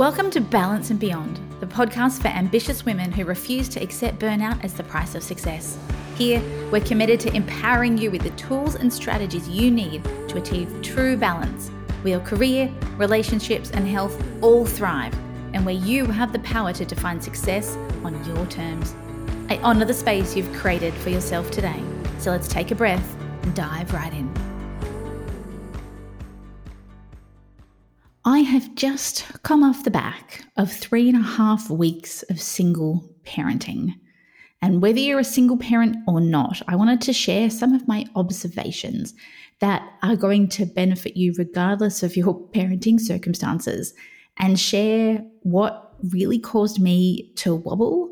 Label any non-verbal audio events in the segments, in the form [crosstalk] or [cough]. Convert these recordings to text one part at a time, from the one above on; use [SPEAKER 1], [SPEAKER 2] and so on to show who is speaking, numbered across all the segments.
[SPEAKER 1] Welcome to Balance and Beyond, the podcast for ambitious women who refuse to accept burnout as the price of success. Here, we're committed to empowering you with the tools and strategies you need to achieve true balance, where your career, relationships, and health all thrive, and where you have the power to define success on your terms. I honour the space you've created for yourself today. So let's take a breath and dive right in. I have just come off the back of three and a half weeks of single parenting. And whether you're a single parent or not, I wanted to share some of my observations that are going to benefit you regardless of your [laughs] parenting circumstances and share what really caused me to wobble,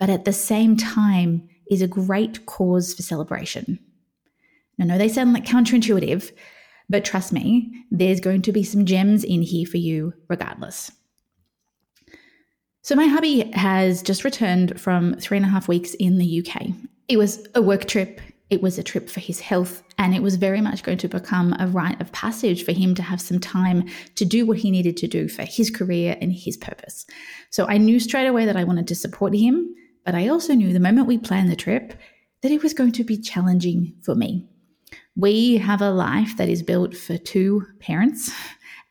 [SPEAKER 1] but at the same time is a great cause for celebration. I know they sound like counterintuitive, but trust me, there's going to be some gems in here for you regardless. So, my hubby has just returned from three and a half weeks in the UK. It was a work trip, it was a trip for his health, and it was very much going to become a rite of passage for him to have some time to do what he needed to do for his career and his purpose. So, I knew straight away that I wanted to support him, but I also knew the moment we planned the trip that it was going to be challenging for me. We have a life that is built for two parents,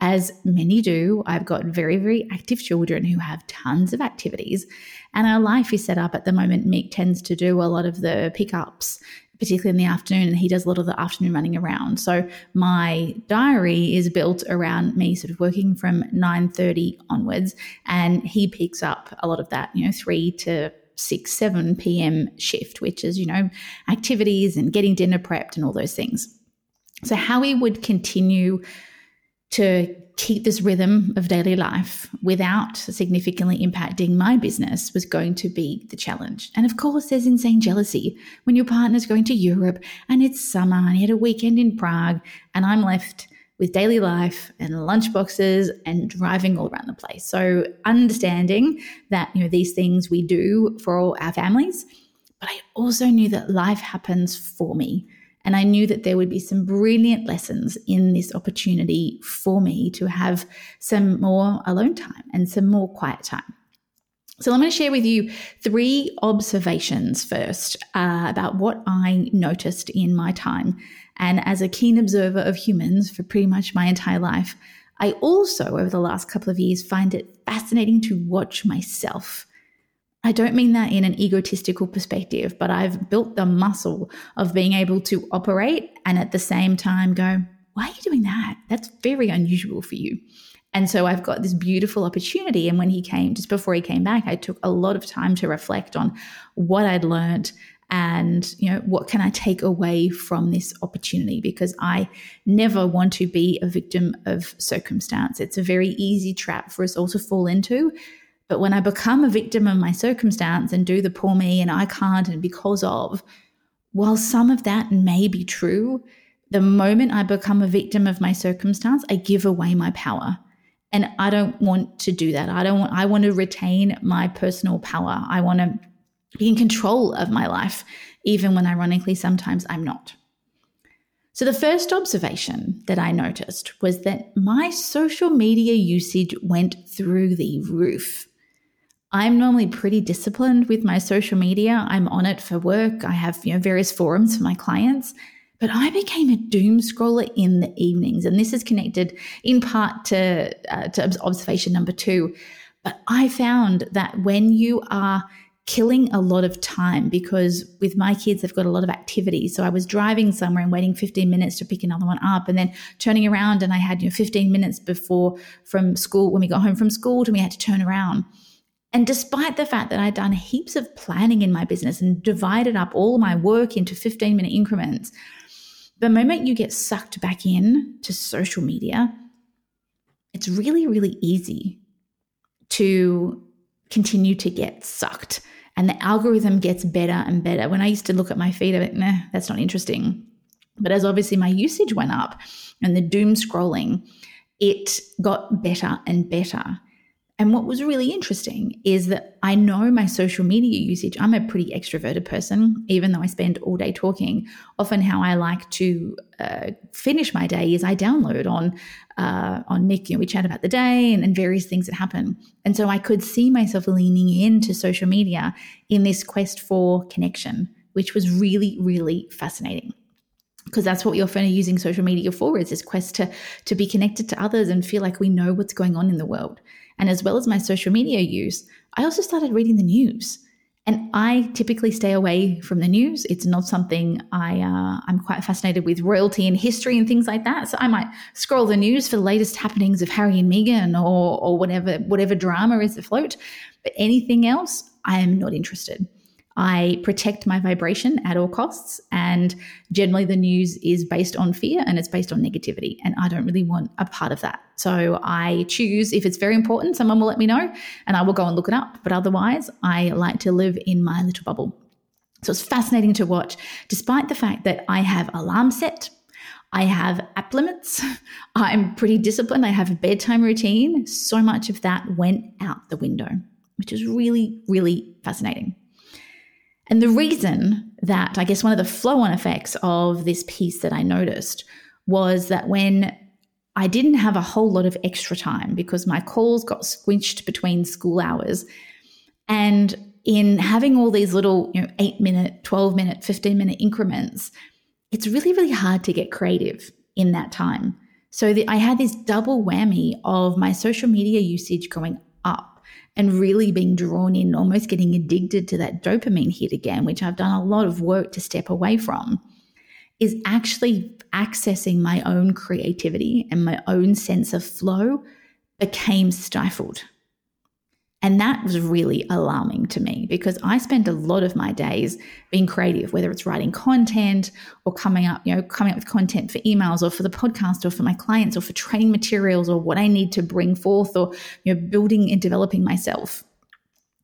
[SPEAKER 1] as many do. I've got very, very active children who have tons of activities, and our life is set up at the moment. Mick tends to do a lot of the pickups, particularly in the afternoon, and he does a lot of the afternoon running around. So my diary is built around me sort of working from 9:30 onwards, and he picks up a lot of that, you know, three to 6, 7 p.m. shift, which is, you know, activities and getting dinner prepped and all those things. So, how we would continue to keep this rhythm of daily life without significantly impacting my business was going to be the challenge. And of course, there's insane jealousy when your partner's going to Europe and it's summer and he had a weekend in Prague and I'm left with daily life and lunchboxes and driving all around the place. So understanding that, you know, these things we do for all our families, but I also knew that life happens for me. And I knew that there would be some brilliant lessons in this opportunity for me to have some more alone time and some more quiet time. So I'm going to share with you three observations first uh, about what I noticed in my time and as a keen observer of humans for pretty much my entire life, I also, over the last couple of years, find it fascinating to watch myself. I don't mean that in an egotistical perspective, but I've built the muscle of being able to operate and at the same time go, why are you doing that? That's very unusual for you. And so I've got this beautiful opportunity. And when he came, just before he came back, I took a lot of time to reflect on what I'd learned and you know what can i take away from this opportunity? Because i never want to be a victim of circumstance. It's a very easy trap for us all to fall into. But when i become a victim of my circumstance and do the poor me and i can't and because of while some of that may be true the moment i become a victim of my circumstance i give away my power. And i don't want to do that. I don't want i want to retain my personal power. I want to be in control of my life, even when ironically sometimes I'm not. So, the first observation that I noticed was that my social media usage went through the roof. I'm normally pretty disciplined with my social media. I'm on it for work. I have you know, various forums for my clients. But I became a doom scroller in the evenings. And this is connected in part to, uh, to observation number two. But I found that when you are killing a lot of time because with my kids, they've got a lot of activity. So I was driving somewhere and waiting 15 minutes to pick another one up and then turning around and I had, you know, 15 minutes before from school, when we got home from school, and we had to turn around. And despite the fact that I'd done heaps of planning in my business and divided up all my work into 15 minute increments, the moment you get sucked back in to social media, it's really, really easy to continue to get sucked and the algorithm gets better and better. When I used to look at my feed, I went, nah, that's not interesting. But as obviously my usage went up and the doom scrolling, it got better and better. And what was really interesting is that I know my social media usage. I'm a pretty extroverted person, even though I spend all day talking. Often, how I like to uh, finish my day is I download on uh, on Nick. You know, we chat about the day and, and various things that happen. And so I could see myself leaning into social media in this quest for connection, which was really, really fascinating because that's what we often are using social media for is this quest to to be connected to others and feel like we know what's going on in the world and as well as my social media use, I also started reading the news. And I typically stay away from the news. It's not something I uh, I'm quite fascinated with royalty and history and things like that. So I might scroll the news for the latest happenings of Harry and Meghan or or whatever whatever drama is afloat. But anything else, I am not interested. I protect my vibration at all costs. And generally, the news is based on fear and it's based on negativity. And I don't really want a part of that. So I choose, if it's very important, someone will let me know and I will go and look it up. But otherwise, I like to live in my little bubble. So it's fascinating to watch, despite the fact that I have alarm set. I have app limits. [laughs] I'm pretty disciplined. I have a bedtime routine. So much of that went out the window, which is really, really fascinating. And the reason that I guess one of the flow on effects of this piece that I noticed was that when I didn't have a whole lot of extra time because my calls got squinched between school hours. And in having all these little, you know, eight minute, 12 minute, 15 minute increments, it's really, really hard to get creative in that time. So the, I had this double whammy of my social media usage going up and really being drawn in, almost getting addicted to that dopamine hit again, which I've done a lot of work to step away from, is actually accessing my own creativity and my own sense of flow became stifled. And that was really alarming to me because I spend a lot of my days being creative, whether it's writing content or coming up, you know, coming up with content for emails or for the podcast or for my clients or for training materials or what I need to bring forth or, you know, building and developing myself.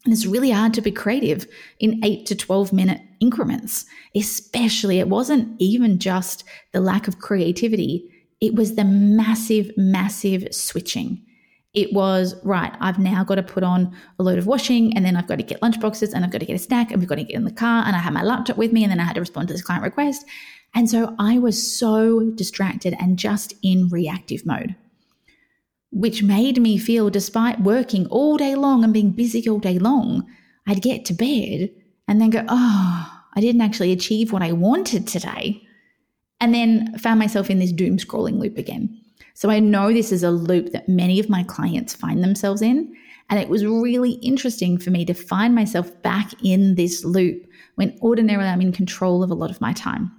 [SPEAKER 1] And it's really hard to be creative in eight to 12 minute increments, especially it wasn't even just the lack of creativity, it was the massive, massive switching it was right i've now got to put on a load of washing and then i've got to get lunch boxes and i've got to get a snack and we've got to get in the car and i had my laptop with me and then i had to respond to this client request. And so i was so distracted and just in reactive mode which made me feel despite working all day long and being busy all day long i'd get to bed and then go oh i didn't actually achieve what i wanted today and then found myself in this doom scrolling loop again so I know this is a loop that many of my clients find themselves in. And it was really interesting for me to find myself back in this loop when ordinarily I'm in control of a lot of my time.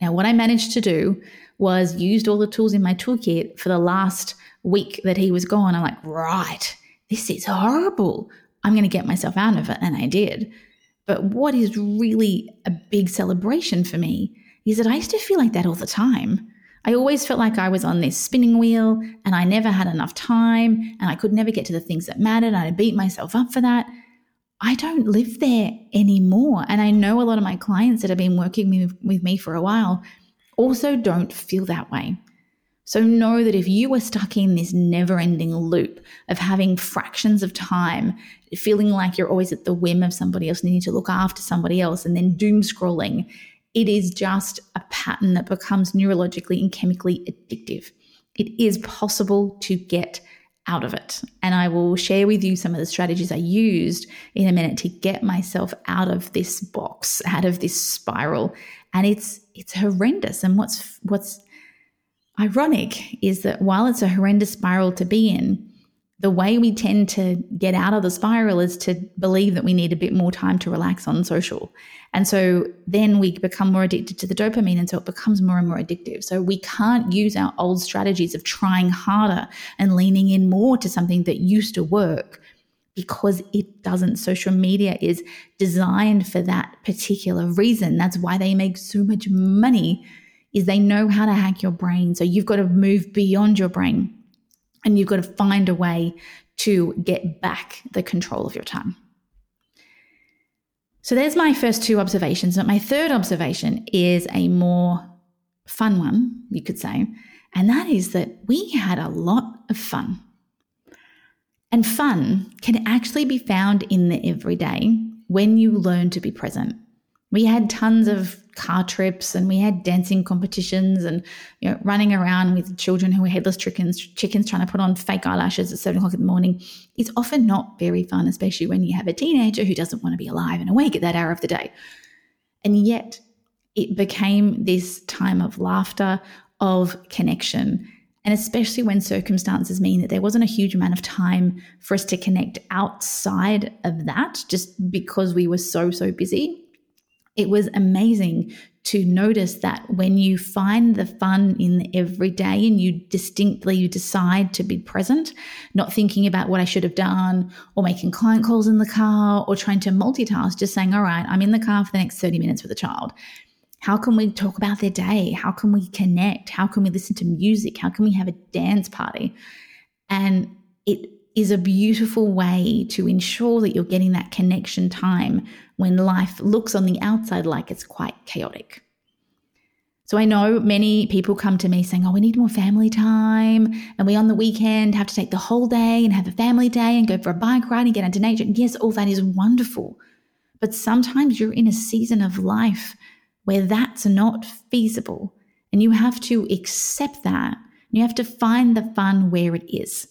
[SPEAKER 1] Now, what I managed to do was used all the tools in my toolkit for the last week that he was gone. I'm like, right, this is horrible. I'm going to get myself out of it. And I did. But what is really a big celebration for me is that I used to feel like that all the time. I always felt like I was on this spinning wheel and I never had enough time and I could never get to the things that mattered. I beat myself up for that. I don't live there anymore. And I know a lot of my clients that have been working with, me for a while also don't feel that way. So know that if you are stuck in this never ending loop of having fractions of time, feeling like you're always at the whim of somebody else, needing to look after somebody else, and then doom scrolling, it is just a pattern that becomes neurologically and chemically addictive. It is possible to get out of it. And I will share with you some of the strategies I used in a minute to get myself out of this box, out of this spiral. And it's it's horrendous. And what's what's ironic is that while it's a horrendous spiral to be in, the way we tend to get out of the spiral is to believe that we need a bit more time to relax on social. And so then we become more addicted to the dopamine. And so it becomes more and more addictive. So we can't use our old strategies of trying harder and leaning in more to something that used to work because it doesn't. Social media is designed for that particular reason. That's why they make so much money is they know how to hack your brain. So you've got to move beyond your brain and you've got to find a way to get back the control of your time. So there's my first two observations. But my third observation is a more fun one, you could say. And that is that we had a lot of fun. And fun can actually be found in the everyday when you learn to be present. We had tons of car trips and we had dancing competitions and you know running around with children who were headless chickens chickens trying to put on fake eyelashes at seven o'clock in the morning is often not very fun especially when you have a teenager who doesn't want to be alive and awake at that hour of the day and yet it became this time of laughter of connection and especially when circumstances mean that there wasn't a huge amount of time for us to connect outside of that, just because we were so, so busy. It was amazing to notice that when you find the fun in the everyday and you distinctly decide to be present, not thinking about what I should have done or making client calls in the car or trying to multitask, just saying, all right, I'm in the car for the next 30 minutes with a child. How can we talk about their day? How can we connect? How can we listen to music? How can we have a dance party? And it is a beautiful way to ensure that you're getting that connection time when life looks on the outside like it's quite chaotic. So I know many people come to me saying, Oh, we need more family time. And we on the weekend have to take the whole day and have a family day and go for a bike ride and get into nature. And yes, all that is wonderful. But sometimes you're in a season of life where that's not feasible. And you have to accept that. You have to find the fun where it is.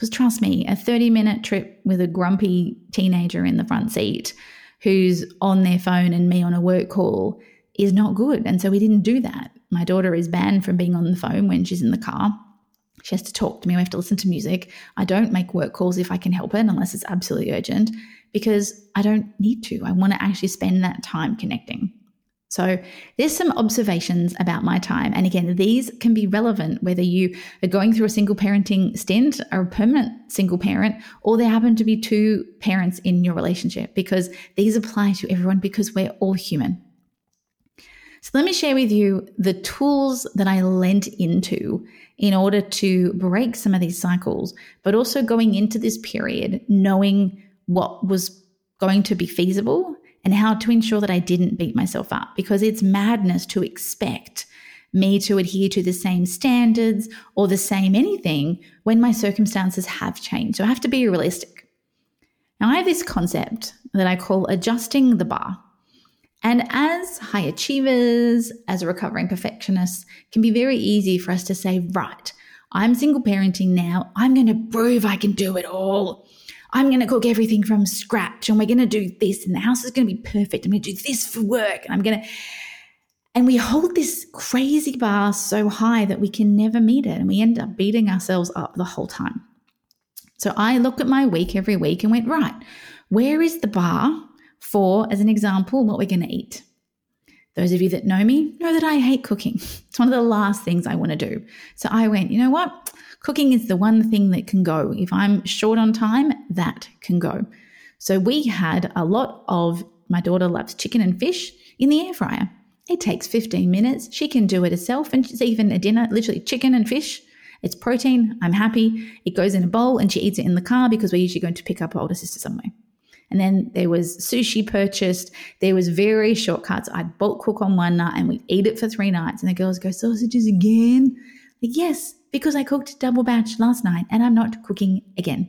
[SPEAKER 1] Because trust me, a 30 minute trip with a grumpy teenager in the front seat who's on their phone and me on a work call is not good. And so we didn't do that. My daughter is banned from being on the phone when she's in the car. She has to talk to me. We have to listen to music. I don't make work calls if I can help it, unless it's absolutely urgent, because I don't need to. I want to actually spend that time connecting. So there's some observations about my time. And again, these can be relevant whether you are going through a single parenting stint or a permanent single parent, or there happen to be two parents in your relationship, because these apply to everyone because we're all human. So let me share with you the tools that I lent into in order to break some of these cycles, but also going into this period knowing what was going to be feasible and how to ensure that I didn't beat myself up because it's madness to expect me to adhere to the same standards or the same anything when my circumstances have changed. So I have to be realistic. Now, I have this concept that I call adjusting the bar. And as high achievers, as a recovering perfectionists, can be very easy for us to say, right, I'm single parenting now. I'm going to prove I can do it all. I'm going to cook everything from scratch and we're going to do this and the house is going to be perfect. I'm going to do this for work and I'm going to. And we hold this crazy bar so high that we can never meet it and we end up beating ourselves up the whole time. So I looked at my week every week and went, right, where is the bar for, as an example, what we're going to eat? Those of you that know me know that I hate cooking. It's one of the last things I want to do. So I went, you know what? Cooking is the one thing that can go. If I'm short on time, that can go. So we had a lot of my daughter loves chicken and fish in the air fryer. It takes 15 minutes. She can do it herself. And it's even a dinner, literally chicken and fish. It's protein. I'm happy. It goes in a bowl and she eats it in the car because we're usually going to pick up older sister somewhere. And then there was sushi purchased. There was very shortcuts. I'd bulk cook on one night and we'd eat it for three nights. And the girls go, sausages again? Like, yes, because I cooked double batch last night and I'm not cooking again.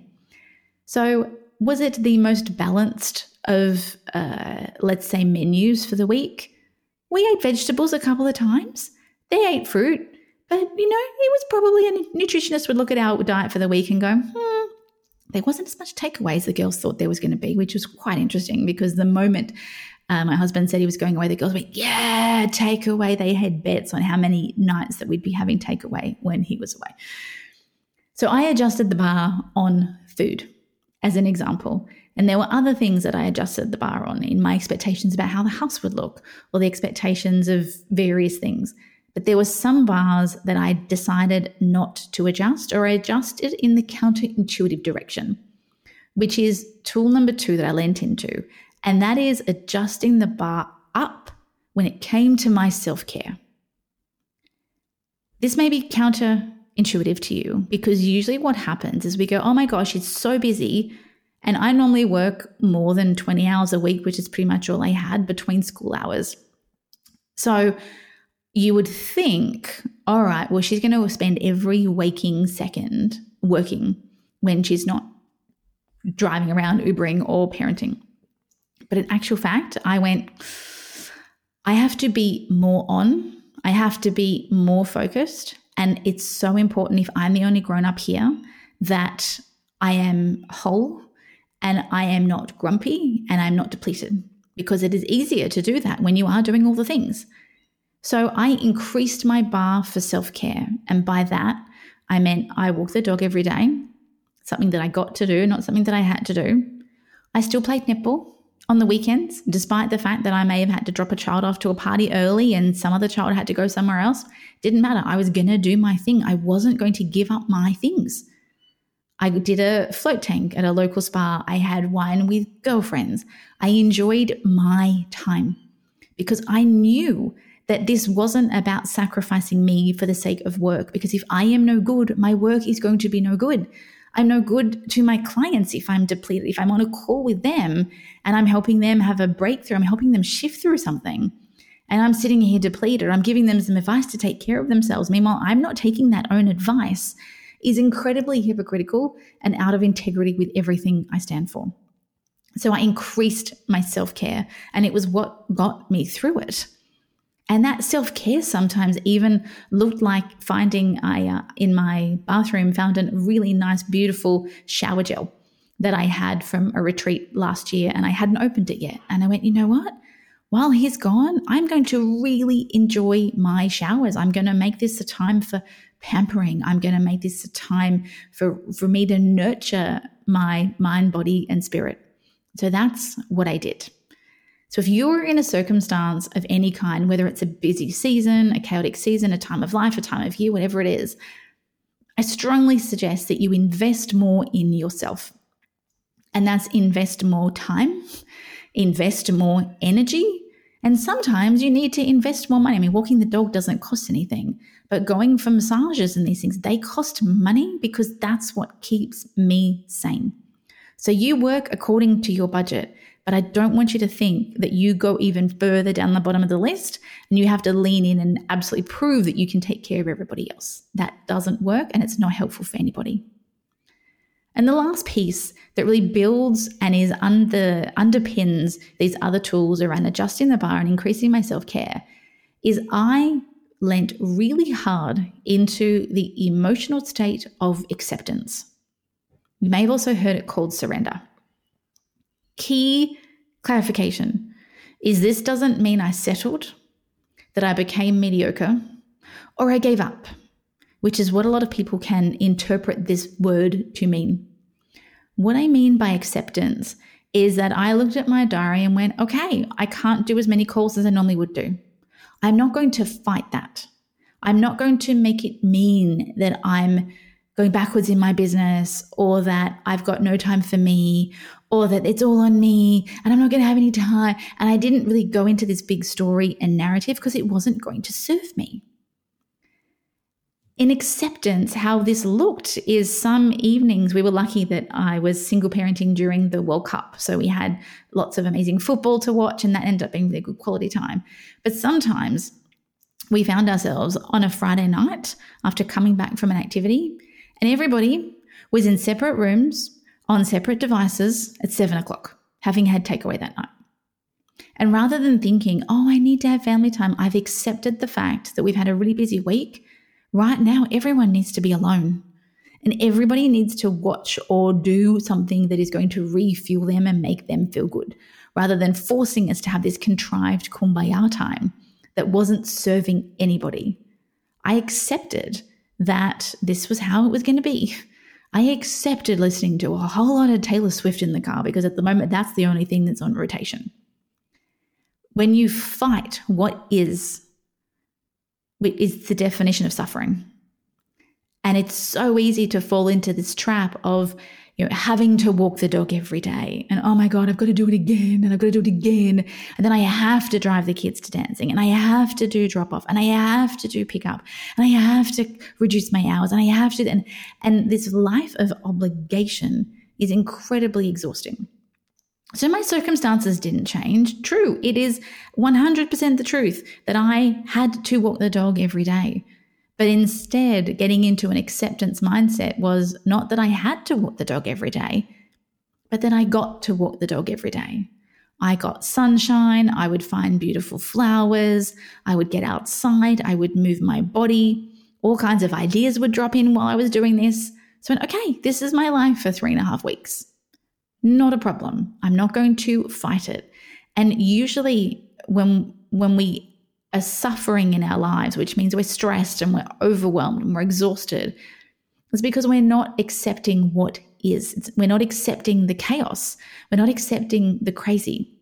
[SPEAKER 1] So, was it the most balanced of, uh, let's say, menus for the week? We ate vegetables a couple of times. They ate fruit, but you know, it was probably a nutritionist would look at our diet for the week and go, hmm, there wasn't as much takeaway as the girls thought there was going to be, which was quite interesting because the moment uh, my husband said he was going away. The girls went, yeah, takeaway. They had bets on how many nights that we'd be having takeaway when he was away. So I adjusted the bar on food as an example. And there were other things that I adjusted the bar on in my expectations about how the house would look or the expectations of various things. But there were some bars that I decided not to adjust or I adjusted in the counterintuitive direction, which is tool number two that I lent into and that is adjusting the bar up when it came to my self care. This may be counterintuitive to you because usually what happens is we go, oh my gosh, it's so busy. And I normally work more than 20 hours a week, which is pretty much all I had between school hours. So you would think, all right, well, she's going to spend every waking second working when she's not driving around, Ubering, or parenting. But in actual fact, I went, I have to be more on, I have to be more focused. And it's so important if I'm the only grown up here that I am whole and I am not grumpy and I'm not depleted because it is easier to do that when you are doing all the things. So I increased my bar for self care. And by that, I meant I walk the dog every day, something that I got to do, not something that I had to do. I still played netball on the weekends, despite the fact that I may have had to drop a child off to a party early and some other child had to go somewhere else. Didn't matter. I was going to do my thing. I wasn't going to give up my things. I did a float tank at a local spa. I had wine with girlfriends. I enjoyed my time because I knew that this wasn't about sacrificing me for the sake of work. Because if I am no good, my work is going to be no good. I'm no good to my clients if I'm depleted, if I'm on a call with them and I'm helping them have a breakthrough, I'm helping them shift through something. And I'm sitting here depleted, I'm giving them some advice to take care of themselves. Meanwhile, I'm not taking that own advice is incredibly hypocritical and out of integrity with everything I stand for. So I increased my self care, and it was what got me through it. And that self care sometimes even looked like finding I uh, in my bathroom found a really nice, beautiful shower gel that I had from a retreat last year, and I hadn't opened it yet. And I went, you know what? While he's gone, I'm going to really enjoy my showers. I'm going to make this a time for pampering. I'm going to make this a time for, for me to nurture my mind, body, and spirit. So that's what I did. So if you're in a circumstance of any kind, whether it's a busy season, a chaotic season, a time of life, a time of year, whatever it is, I strongly suggest that you invest more in yourself. And that's invest more time, invest more energy, and sometimes you need to invest more money. I mean, walking the dog doesn't cost anything, but going for massages and these things, they cost money because that's what keeps me sane. So you work according to your budget, but I don't want you to think that you go even further down the bottom of the list and you have to lean in and absolutely prove that you can take care of everybody else. That doesn't work and it's not helpful for anybody. And the last piece that really builds and is under underpins these other tools around adjusting the bar and increasing my self-care is I lent really hard into the emotional state of acceptance. You may have also heard it called surrender. Key clarification is this doesn't mean I settled, that I became mediocre, or I gave up which is what a lot of people can interpret this word to mean. What I mean by acceptance is that I looked at my diary and went, okay, I can't do as many calls as I normally would do. I'm not going to fight that. I'm not going to make it mean that I'm going backwards in my business or that I've got no time for me or that it's all on me and I'm not going to have any time. And I didn't really go into this big story and narrative because it wasn't going to serve me in acceptance, how this looked is some evenings we were lucky that I was single parenting during the World Cup. So we had lots of amazing football to watch, and that ended up being really good quality time. But sometimes we found ourselves on a Friday night after coming back from an activity, and everybody was in separate rooms on separate devices at seven o'clock, having had takeaway that night. And rather than thinking, oh, I need to have family time, I've accepted the fact that we've had a really busy week Right now, everyone needs to be alone. And everybody needs to watch or do something that is going to refuel them and make them feel good, rather than forcing us to have this contrived kumbaya time that wasn't serving anybody. I accepted that this was how it was going to be. I accepted listening to a whole lot of Taylor Swift in the car because at the moment that's the only thing that's on rotation. When you fight what is is the definition of suffering. And it's so easy to fall into this trap of you know having to walk the dog every day and oh my god I've got to do it again and I've got to do it again and then I have to drive the kids to dancing and I have to do drop off and I have to do pick up and I have to reduce my hours and I have to and and this life of obligation is incredibly exhausting. So my circumstances didn't change. True, it is 100% the truth that I had to walk the dog every day. But instead, getting into an acceptance mindset was not that I had to walk the dog every day, but that I got to walk the dog every day. I got sunshine. I would find beautiful flowers. I would get outside. I would move my body. All kinds of ideas would drop in while I was doing this. So, okay, this is my life for three and a half weeks. Not a problem. I'm not going to fight it. And usually, when when we are suffering in our lives, which means we're stressed and we're overwhelmed and we're exhausted, it's because we're not accepting what is. It's, we're not accepting the chaos. We're not accepting the crazy.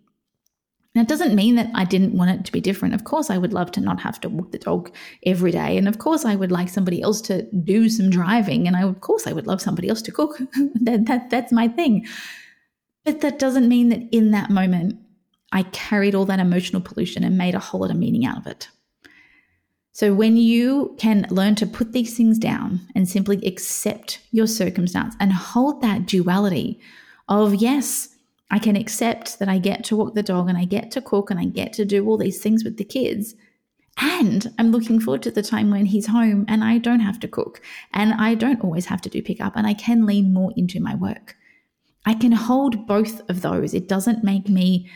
[SPEAKER 1] Now, it doesn't mean that I didn't want it to be different. Of course, I would love to not have to walk the dog every day. And of course, I would like somebody else to do some driving. And I, of course, I would love somebody else to cook. [laughs] that, that, that's my thing. But that doesn't mean that in that moment, I carried all that emotional pollution and made a whole lot of meaning out of it. So, when you can learn to put these things down and simply accept your circumstance and hold that duality of, yes, I can accept that I get to walk the dog and I get to cook and I get to do all these things with the kids. And I'm looking forward to the time when he's home and I don't have to cook and I don't always have to do pickup and I can lean more into my work. I can hold both of those. It doesn't make me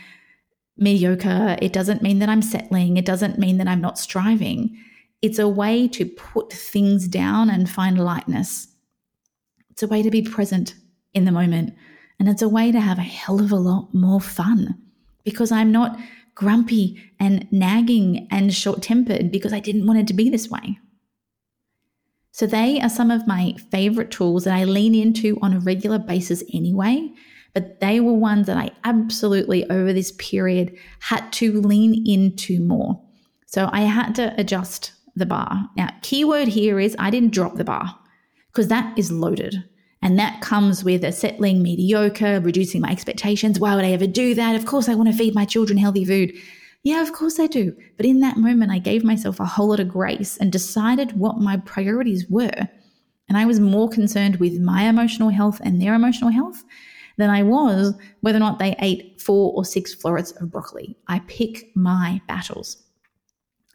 [SPEAKER 1] mediocre. It doesn't mean that I'm settling. It doesn't mean that I'm not striving. It's a way to put things down and find lightness. It's a way to be present in the moment. And it's a way to have a hell of a lot more fun because I'm not grumpy and nagging and short tempered because I didn't want it to be this way. So, they are some of my favorite tools that I lean into on a regular basis anyway but they were ones that I absolutely, over this period, had to lean into more. So I had to adjust the bar. Now, keyword here is I didn't drop the bar because that is loaded. And that comes with a settling mediocre, reducing my expectations. Why would I ever do that? Of course, I want to feed my children healthy food. Yeah, of course I do. But in that moment, I gave myself a whole lot of grace and decided what my priorities were. And I was more concerned with my emotional health and their emotional health than I was whether or not they ate four or six florets of broccoli. I pick my battles.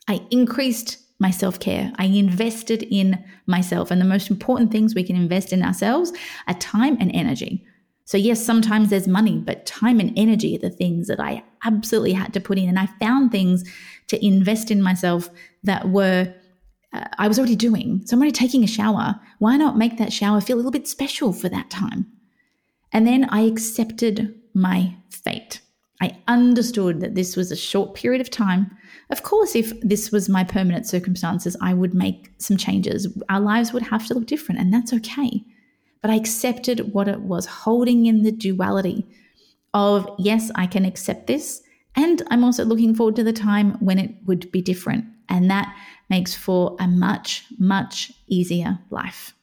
[SPEAKER 1] I increased my self care. I invested in myself. And the most important things we can invest in ourselves are time and energy. So, yes, sometimes there's money, but time and energy are the things that I absolutely had to put in. And I found things to invest in myself that were, uh, I was already doing. So, I'm already taking a shower. Why not make that shower feel a little bit special for that time? And then I accepted my fate. I understood that this was a short period of time. Of course, if this was my permanent circumstances, I would make some changes. Our lives would have to look different, and that's okay. But I accepted what it was, holding in the duality of, yes, I can accept this. And I'm also looking forward to the time when it would be different. And that makes for a much, much easier life.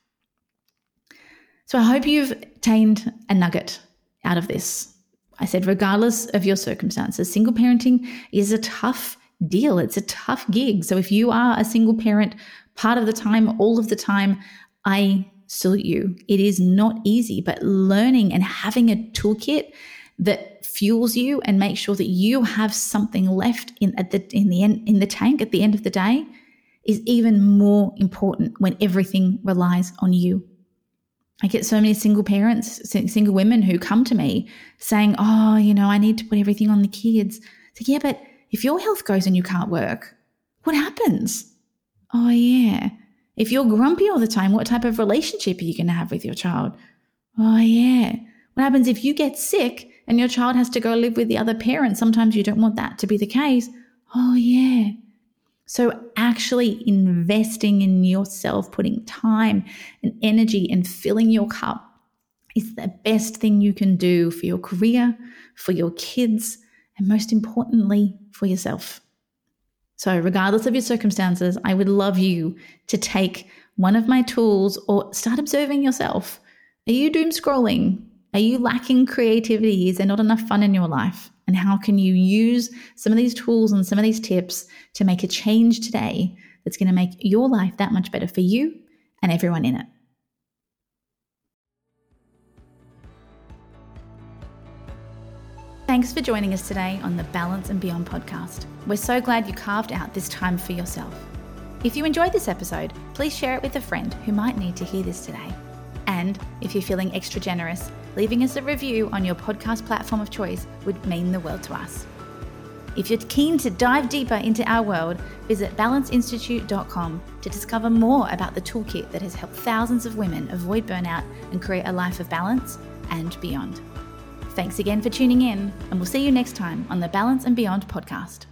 [SPEAKER 1] So I hope you've obtained a nugget out of this. I said, regardless of your circumstances, single parenting is a tough deal. It's a tough gig. So if you are a single parent part of the time, all of the time, I salute you. It is not easy, but learning and having a toolkit that fuels you and makes sure that you have something left in at the in the end in the tank at the end of the day is even more important when everything relies on you I get so many single parents, single women who come to me saying, Oh, you know, I need to put everything on the kids. So, yeah, but if your health goes and you can't work, what happens? Oh, yeah. If you're grumpy all the time, what type of relationship are you going to have with your child? Oh, yeah. What happens if you get sick and your child has to go live with the other parent? Sometimes you don't want that to be the case. Oh, yeah. So, actually investing in yourself, putting time and energy and filling your cup is the best thing you can do for your career, for your kids, and most importantly, for yourself. So, regardless of your circumstances, I would love you to take one of my tools or start observing yourself. Are you doom scrolling? Are you lacking creativity? Is there not enough fun in your life? And how can you use some of these tools and some of these tips to make a change today that's going to make your life that much better for you and everyone in it? Thanks for joining us today on the Balance and Beyond podcast. We're so glad you carved out this time for yourself. If you enjoyed this episode, please share it with a friend who might need to hear this today. And if you're feeling extra generous, leaving us a review on your podcast platform of choice would mean the world to us. If you're keen to dive deeper into our world, visit balanceinstitute.com to discover more about the toolkit that has helped thousands of women avoid burnout and create a life of balance and beyond. Thanks again for tuning in, and we'll see you next time on the Balance and Beyond podcast.